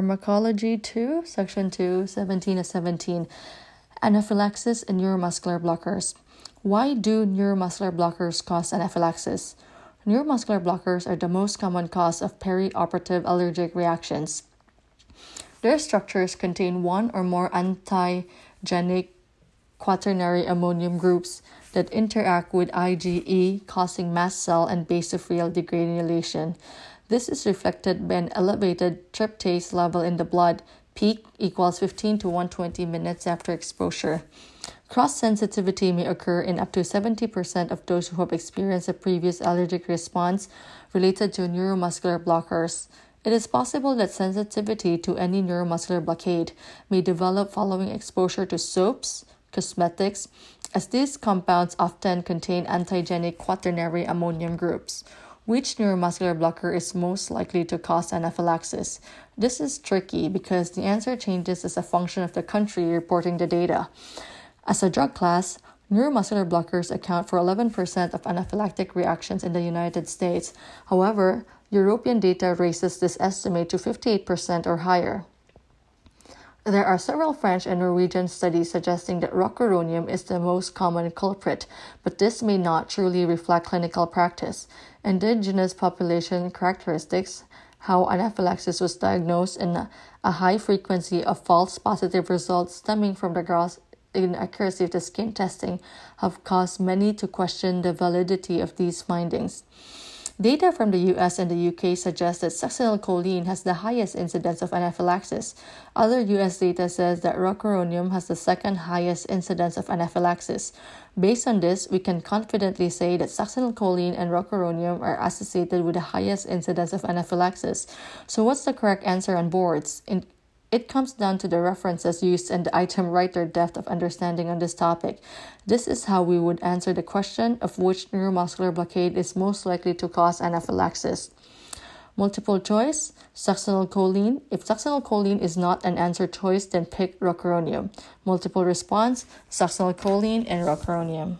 Pharmacology 2, Section 2, 17 to 17. Anaphylaxis and neuromuscular blockers. Why do neuromuscular blockers cause anaphylaxis? Neuromuscular blockers are the most common cause of perioperative allergic reactions. Their structures contain one or more antigenic quaternary ammonium groups that interact with IgE, causing mast cell and basophil degranulation. This is reflected by an elevated tryptase level in the blood, peak equals 15 to 120 minutes after exposure. Cross sensitivity may occur in up to 70% of those who have experienced a previous allergic response related to neuromuscular blockers. It is possible that sensitivity to any neuromuscular blockade may develop following exposure to soaps, cosmetics, as these compounds often contain antigenic quaternary ammonium groups. Which neuromuscular blocker is most likely to cause anaphylaxis? This is tricky because the answer changes as a function of the country reporting the data. As a drug class, neuromuscular blockers account for 11% of anaphylactic reactions in the United States. However, European data raises this estimate to 58% or higher. There are several French and Norwegian studies suggesting that rocuronium is the most common culprit, but this may not truly reflect clinical practice. Indigenous population characteristics, how anaphylaxis was diagnosed, and a high frequency of false positive results stemming from the gross inaccuracy of the skin testing have caused many to question the validity of these findings. Data from the US and the UK suggest that succinylcholine has the highest incidence of anaphylaxis. Other US data says that rocuronium has the second highest incidence of anaphylaxis. Based on this, we can confidently say that succinylcholine and rocuronium are associated with the highest incidence of anaphylaxis. So what's the correct answer on boards? In it comes down to the references used and the item writer depth of understanding on this topic. This is how we would answer the question of which neuromuscular blockade is most likely to cause anaphylaxis. Multiple choice, succinylcholine. If succinylcholine is not an answer choice, then pick rocuronium. Multiple response, succinylcholine and rocuronium.